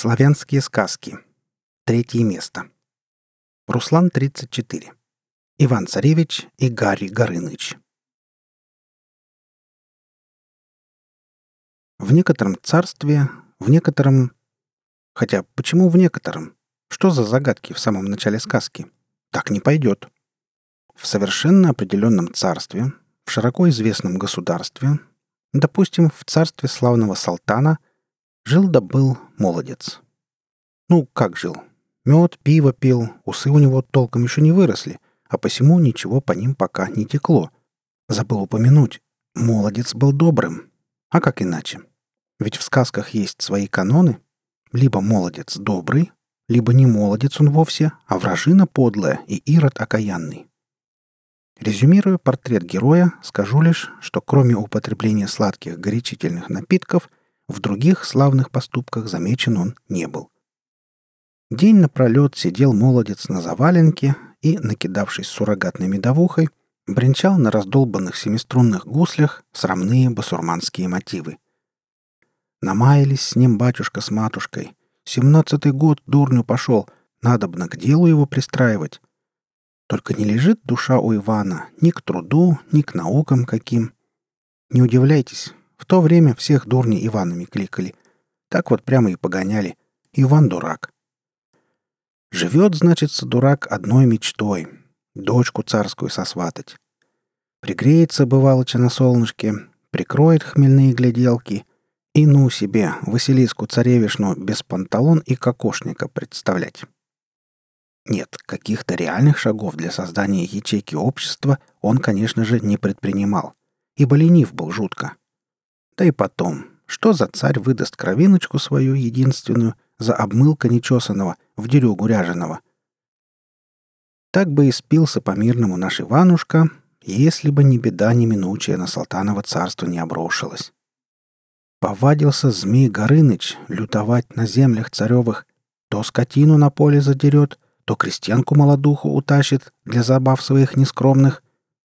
Славянские сказки. Третье место. Руслан 34. Иван-Царевич и Гарри Горыныч. В некотором царстве, в некотором... Хотя, почему в некотором? Что за загадки в самом начале сказки? Так не пойдет. В совершенно определенном царстве, в широко известном государстве, допустим, в царстве славного Салтана, жил да был молодец. Ну, как жил? Мед, пиво пил, усы у него толком еще не выросли, а посему ничего по ним пока не текло. Забыл упомянуть, молодец был добрым. А как иначе? Ведь в сказках есть свои каноны. Либо молодец добрый, либо не молодец он вовсе, а вражина подлая и ирод окаянный. Резюмируя портрет героя, скажу лишь, что кроме употребления сладких горячительных напитков, в других славных поступках замечен он не был. День напролет сидел молодец на заваленке и, накидавшись суррогатной медовухой, бренчал на раздолбанных семиструнных гуслях срамные басурманские мотивы. Намаялись с ним батюшка с матушкой. Семнадцатый год дурню пошел, надобно к делу его пристраивать. Только не лежит душа у Ивана ни к труду, ни к наукам каким. Не удивляйтесь, в то время всех дурни Иванами кликали. Так вот прямо и погоняли. Иван дурак. Живет, значится, дурак одной мечтой — дочку царскую сосватать. Пригреется, бывалоча на солнышке, прикроет хмельные гляделки и ну себе Василиску царевишну без панталон и кокошника представлять. Нет, каких-то реальных шагов для создания ячейки общества он, конечно же, не предпринимал, ибо ленив был жутко. Да и потом, что за царь выдаст кровиночку свою единственную за обмылка нечесанного в дерюгу ряженого? Так бы и спился по-мирному наш Иванушка, если бы не беда неминучая на Салтаново царство не обрушилась. Повадился змей Горыныч лютовать на землях царевых, то скотину на поле задерет — то крестьянку молодуху утащит для забав своих нескромных,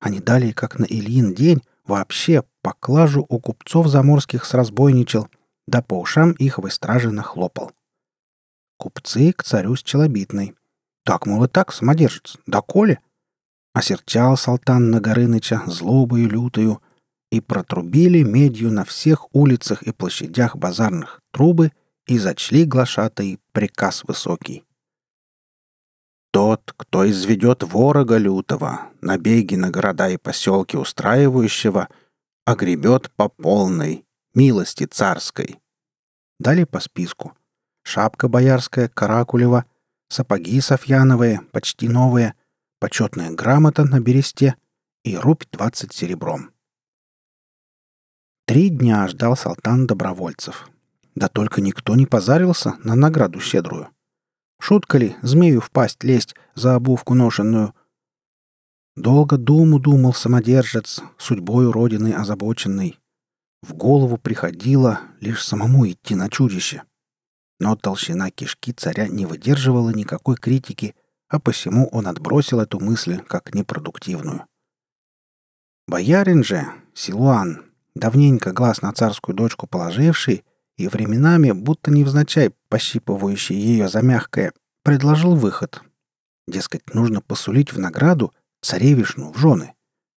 а не далее, как на Ильин день, вообще поклажу у купцов заморских сразбойничал, да по ушам их в страже нахлопал. Купцы к царю с челобитной. Так, мол, и так, самодержец, да коли? Осерчал Салтан на Горыныча злобою лютою, и протрубили медью на всех улицах и площадях базарных трубы и зачли глашатай приказ высокий. Тот, кто изведет ворога лютого, набеги на города и поселки устраивающего, огребет по полной, милости царской. Далее по списку. Шапка боярская, каракулева, сапоги софьяновые, почти новые, почетная грамота на бересте и рубь двадцать серебром. Три дня ждал Салтан добровольцев. Да только никто не позарился на награду щедрую. Шутка ли, змею в пасть лезть за обувку ношенную? Долго думу думал самодержец, судьбою родины озабоченный. В голову приходило лишь самому идти на чудище. Но толщина кишки царя не выдерживала никакой критики, а посему он отбросил эту мысль как непродуктивную. Боярин же, Силуан, давненько глаз на царскую дочку положивший, и временами, будто невзначай пощипывающий ее за мягкое, предложил выход. Дескать, нужно посулить в награду царевишну в жены.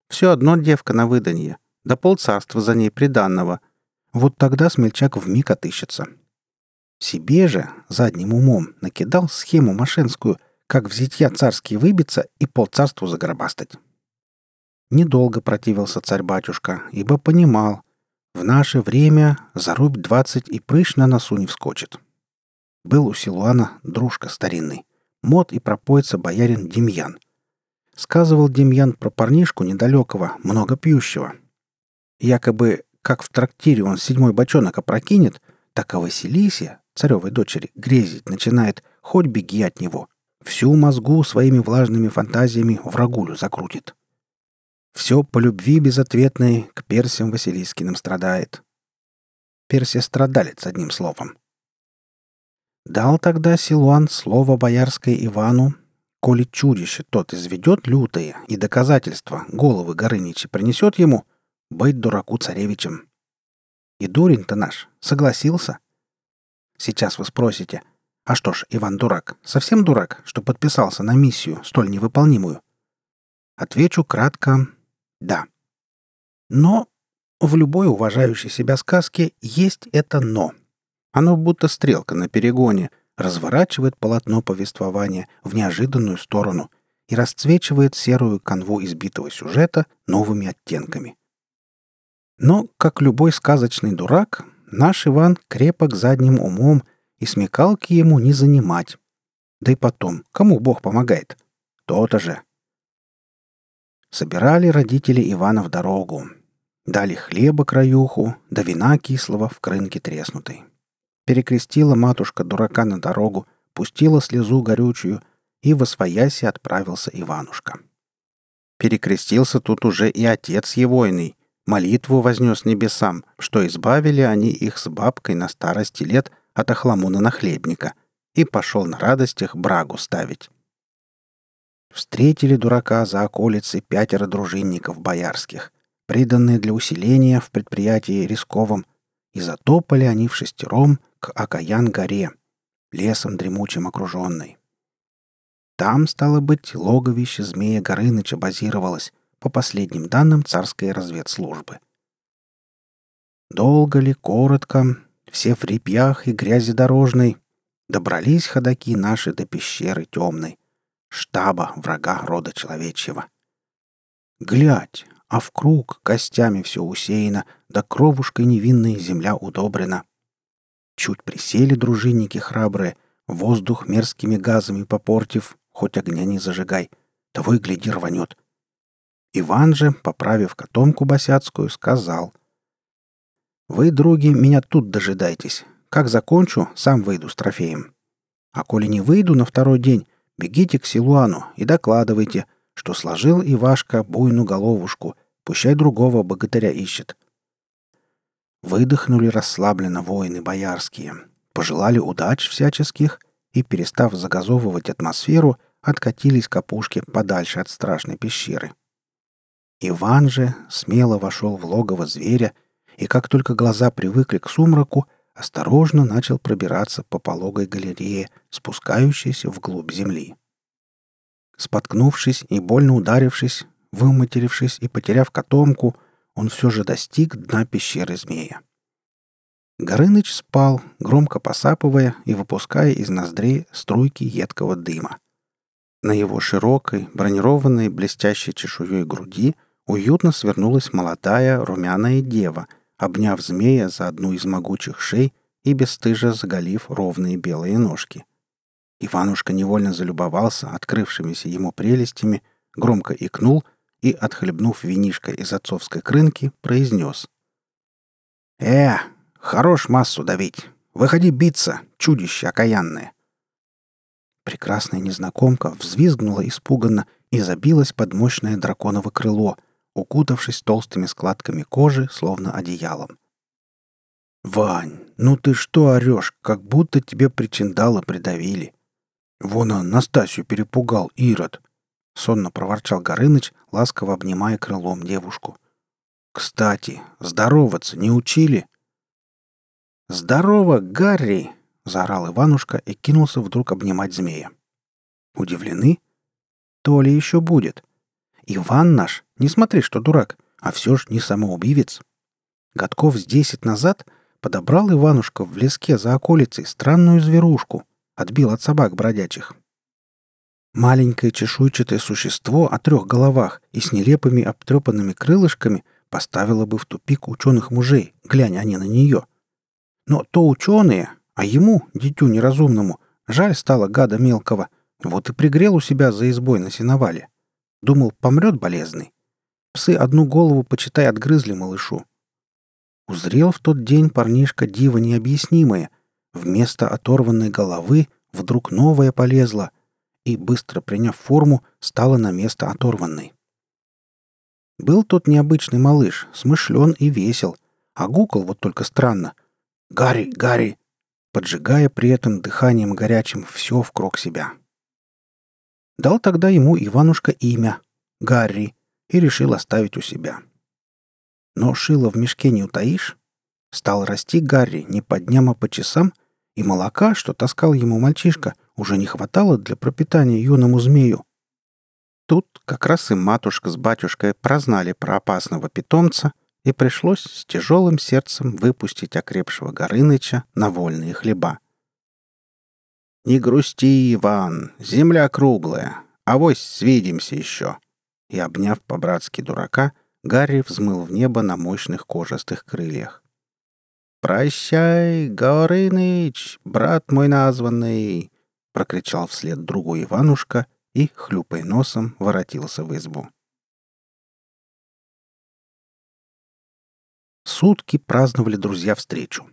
Все одно девка на выданье, да полцарства за ней приданного. Вот тогда смельчак вмиг отыщется. Себе же, задним умом, накидал схему мошенскую, как в зитья царские выбиться и полцарству загробастать. Недолго противился царь-батюшка, ибо понимал — в наше время зарубь двадцать и прыщ на носу не вскочит. Был у Силуана дружка старинный, мод и пропоится боярин Демьян. Сказывал Демьян про парнишку недалекого, много пьющего. Якобы, как в трактире он седьмой бочонок опрокинет, так и Василисе, царевой дочери, грезить начинает, хоть беги от него. Всю мозгу своими влажными фантазиями врагулю закрутит. Все по любви безответной к Персиям Василискиным страдает. Персия страдалец, одним словом. Дал тогда Силуан слово боярское Ивану, коли чудище тот изведет лютое и доказательства головы Горыничи принесет ему, быть дураку царевичем. И дурень-то наш согласился. Сейчас вы спросите. А что ж, Иван дурак, совсем дурак, что подписался на миссию, столь невыполнимую? Отвечу кратко «да». Но в любой уважающей себя сказке есть это «но». Оно будто стрелка на перегоне, разворачивает полотно повествования в неожиданную сторону и расцвечивает серую канву избитого сюжета новыми оттенками. Но, как любой сказочный дурак, наш Иван крепок задним умом, и смекалки ему не занимать. Да и потом, кому Бог помогает? То-то же. Собирали родители Ивана в дорогу. Дали хлеба краюху, да вина кислого в крынке треснутой. Перекрестила матушка дурака на дорогу, пустила слезу горючую, и во свояси отправился Иванушка. Перекрестился тут уже и отец егойный, молитву вознес небесам, что избавили они их с бабкой на старости лет от охламуна нахлебника, и пошел на радостях брагу ставить. Встретили дурака за околицей пятеро дружинников боярских, приданные для усиления в предприятии рисковом, и затопали они в шестером к Акаян-горе, лесом дремучим окруженной. Там, стало быть, логовище змея Горыныча базировалось, по последним данным царской разведслужбы. Долго ли, коротко, все в репьях и грязи дорожной, добрались ходаки наши до пещеры темной, штаба врага рода человечьего. Глядь, а в круг костями все усеяно, да кровушкой невинной земля удобрена. Чуть присели дружинники храбрые, воздух мерзкими газами попортив, хоть огня не зажигай, того и гляди рванет. Иван же, поправив котомку босяцкую, сказал. «Вы, други, меня тут дожидайтесь. Как закончу, сам выйду с трофеем. А коли не выйду на второй день, бегите к Силуану и докладывайте, что сложил Ивашка буйну головушку, пущай другого богатыря ищет». Выдохнули расслабленно воины боярские, пожелали удач всяческих и, перестав загазовывать атмосферу, откатились к опушке подальше от страшной пещеры. Иван же смело вошел в логово зверя и, как только глаза привыкли к сумраку, осторожно начал пробираться по пологой галерее, спускающейся вглубь земли. Споткнувшись и больно ударившись, выматерившись и потеряв котомку, он все же достиг дна пещеры змея. Горыныч спал, громко посапывая и выпуская из ноздрей струйки едкого дыма. На его широкой, бронированной, блестящей чешуей груди уютно свернулась молодая румяная дева, обняв змея за одну из могучих шей и бесстыже заголив ровные белые ножки. Иванушка невольно залюбовался открывшимися ему прелестями, громко икнул и, отхлебнув винишко из отцовской крынки, произнес. «Э, хорош массу давить! Выходи биться, чудище окаянное!» Прекрасная незнакомка взвизгнула испуганно и забилась под мощное драконово крыло, укутавшись толстыми складками кожи, словно одеялом. «Вань, ну ты что орешь, как будто тебе причиндалы придавили?» «Вон он, Настасью перепугал, Ирод!» — сонно проворчал Горыныч, ласково обнимая крылом девушку. «Кстати, здороваться не учили?» «Здорово, Гарри!» — заорал Иванушка и кинулся вдруг обнимать змея. «Удивлены?» «То ли еще будет. Иван наш, не смотри, что дурак, а все ж не самоубивец. Годков с десять назад подобрал Иванушка в леске за околицей странную зверушку, отбил от собак бродячих. Маленькое чешуйчатое существо о трех головах и с нелепыми обтрепанными крылышками поставило бы в тупик ученых мужей, глянь они на нее. Но то ученые, а ему, дитю неразумному, жаль стало гада мелкого, вот и пригрел у себя за избой на сеновале. Думал, помрет болезный. Псы одну голову, почитай, отгрызли малышу. Узрел в тот день парнишка диво необъяснимое. Вместо оторванной головы вдруг новая полезла — и, быстро приняв форму, стала на место оторванной. Был тот необычный малыш, смышлен и весел, а гукал вот только странно. «Гарри, Гарри!» поджигая при этом дыханием горячим все вкруг себя. Дал тогда ему Иванушка имя — Гарри, и решил оставить у себя. Но шило в мешке не утаишь. Стал расти Гарри не по дням, а по часам, и молока, что таскал ему мальчишка, уже не хватало для пропитания юному змею. Тут как раз и матушка с батюшкой прознали про опасного питомца, и пришлось с тяжелым сердцем выпустить окрепшего Горыныча на вольные хлеба. «Не грусти, Иван, земля круглая, авось свидимся еще!» И, обняв по-братски дурака, Гарри взмыл в небо на мощных кожистых крыльях. «Прощай, Горыныч, брат мой названный!» — прокричал вслед другу Иванушка и, хлюпая носом, воротился в избу. Сутки праздновали друзья встречу.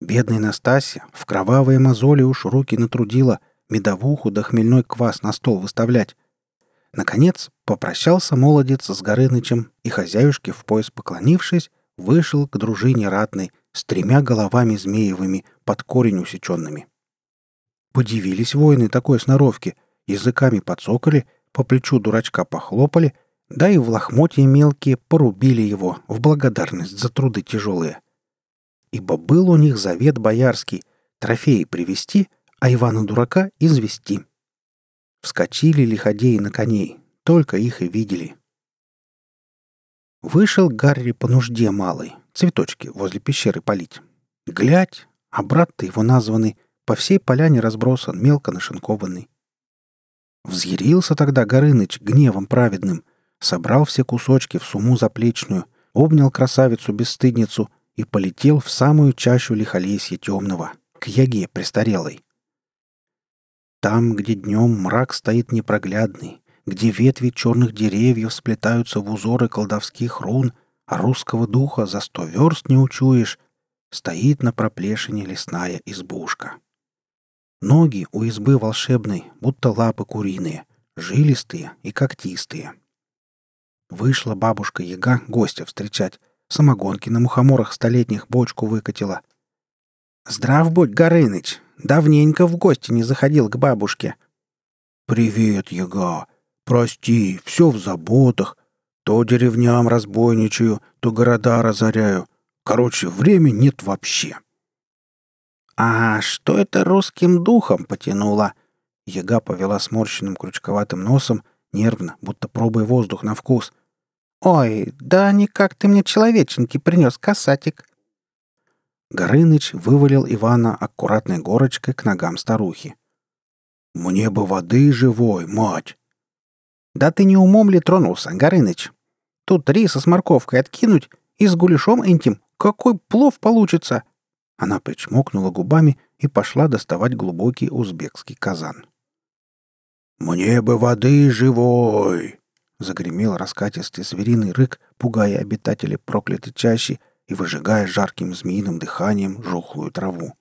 Бедная Настасья в кровавые мозоли уж руки натрудила медовуху да хмельной квас на стол выставлять. Наконец, попрощался молодец с Горынычем, и хозяюшке в пояс поклонившись, вышел к дружине ратной с тремя головами змеевыми под корень усеченными. Подивились воины такой сноровки, языками подсокали, по плечу дурачка похлопали, да и в лохмотья мелкие порубили его в благодарность за труды тяжелые. Ибо был у них завет боярский — трофеи привести, а Ивана-дурака извести. Вскочили лиходеи на коней, только их и видели. Вышел Гарри по нужде малой, цветочки возле пещеры полить. Глядь, а брат-то его названный — по всей поляне разбросан, мелко нашинкованный. Взъярился тогда Горыныч гневом праведным, собрал все кусочки в суму заплечную, обнял красавицу-бесстыдницу и полетел в самую чащу лихолесья темного, к яге престарелой. Там, где днем мрак стоит непроглядный, где ветви черных деревьев сплетаются в узоры колдовских рун, а русского духа за сто верст не учуешь, стоит на проплешине лесная избушка. Ноги у избы волшебной, будто лапы куриные, жилистые и когтистые. Вышла бабушка Яга гостя встречать, самогонки на мухоморах столетних бочку выкатила. «Здрав будь, Горыныч! Давненько в гости не заходил к бабушке». «Привет, Яга! Прости, все в заботах. То деревням разбойничаю, то города разоряю. Короче, времени нет вообще». «А что это русским духом потянуло?» Яга повела сморщенным крючковатым носом, нервно, будто пробуя воздух на вкус. «Ой, да никак ты мне человеченки принес, касатик!» Горыныч вывалил Ивана аккуратной горочкой к ногам старухи. «Мне бы воды живой, мать!» «Да ты не умом ли тронулся, Горыныч? Тут риса с морковкой откинуть и с гуляшом этим какой плов получится!» Она причмокнула губами и пошла доставать глубокий узбекский казан. «Мне бы воды живой!» — загремел раскатистый звериный рык, пугая обитателей проклятой чащи и выжигая жарким змеиным дыханием жухлую траву.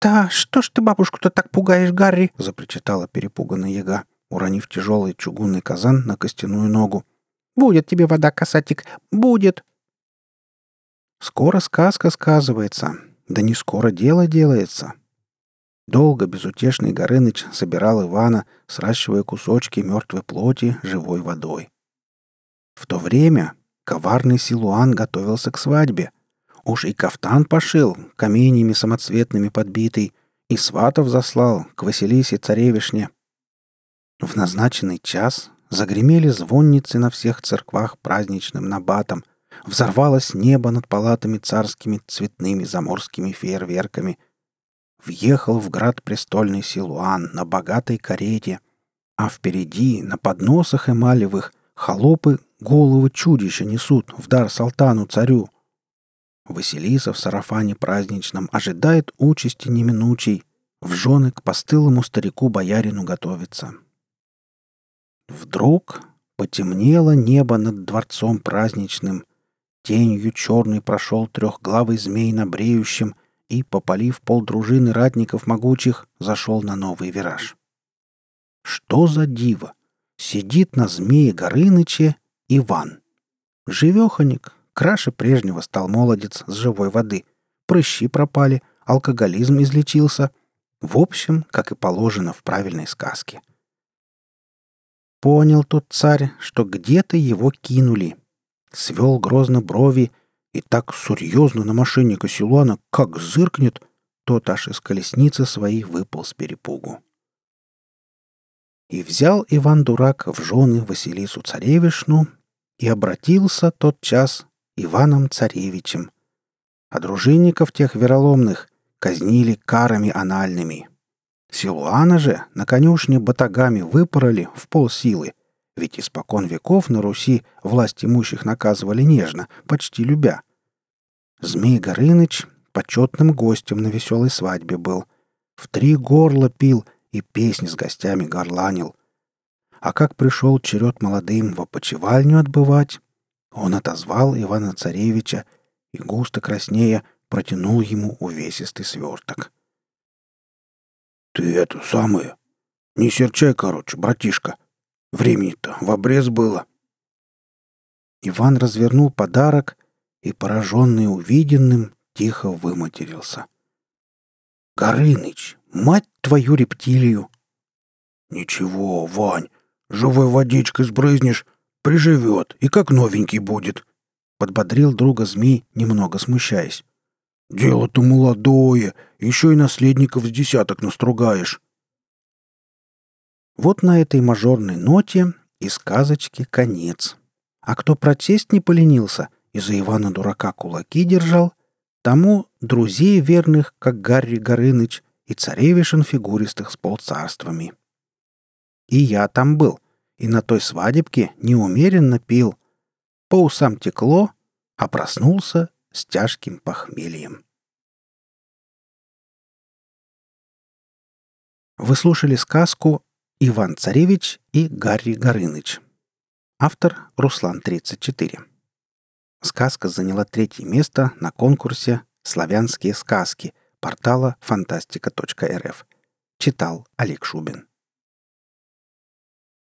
«Да что ж ты бабушку-то так пугаешь, Гарри?» — запричитала перепуганная яга, уронив тяжелый чугунный казан на костяную ногу. «Будет тебе вода, касатик, будет!» Скоро сказка сказывается, да не скоро дело делается. Долго безутешный Горыныч собирал Ивана, сращивая кусочки мертвой плоти живой водой. В то время коварный Силуан готовился к свадьбе. Уж и кафтан пошил, каменями самоцветными подбитый, и сватов заслал к Василисе царевишне. В назначенный час загремели звонницы на всех церквах праздничным набатом — Взорвалось небо над палатами царскими цветными заморскими фейерверками. Въехал в град престольный Силуан на богатой карете, а впереди, на подносах эмалевых, холопы головы чудища несут в дар салтану царю. Василиса в сарафане праздничном ожидает участи неминучей, в жены к постылому старику-боярину готовится. Вдруг потемнело небо над дворцом праздничным, Тенью черный прошел трехглавый змей на бреющем и, попалив полдружины ратников могучих, зашел на новый вираж. Что за диво! Сидит на змее Горыныче Иван. Живеханик, краше прежнего стал молодец с живой воды. Прыщи пропали, алкоголизм излечился. В общем, как и положено в правильной сказке. Понял тот царь, что где-то его кинули — свел грозно брови и так серьезно на мошенника Силуана как зыркнет, тот аж из колесницы своей выпал с перепугу. И взял Иван-дурак в жены Василису царевишну, и обратился тот час Иваном царевичем. А дружинников тех вероломных казнили карами анальными. Силуана же на конюшне батагами выпороли в полсилы, ведь испокон веков на Руси власть имущих наказывали нежно, почти любя. Змей Горыныч почетным гостем на веселой свадьбе был. В три горла пил и песни с гостями горланил. А как пришел черед молодым в опочивальню отбывать, он отозвал Ивана Царевича и, густо краснея, протянул ему увесистый сверток. «Ты это самое. Не серчай, короче, братишка. Времени-то в обрез было». Иван развернул подарок и, пораженный увиденным, тихо выматерился. «Горыныч, мать твою рептилию!» «Ничего, Вань, живой водичкой сбрызнешь, приживет и как новенький будет», — подбодрил друга змей, немного смущаясь. «Дело-то молодое, еще и наследников с десяток настругаешь». Вот на этой мажорной ноте и сказочки конец. А кто прочесть не поленился и за Ивана Дурака кулаки держал, тому друзей верных, как Гарри Горыныч, и царевишен фигуристых с полцарствами. И я там был, и на той свадебке неумеренно пил. По усам текло, а проснулся с тяжким похмельем. Вы слушали сказку «Иван Царевич и Гарри Горыныч». Автор Руслан 34. Сказка заняла третье место на конкурсе «Славянские сказки» портала фантастика.рф. Читал Олег Шубин.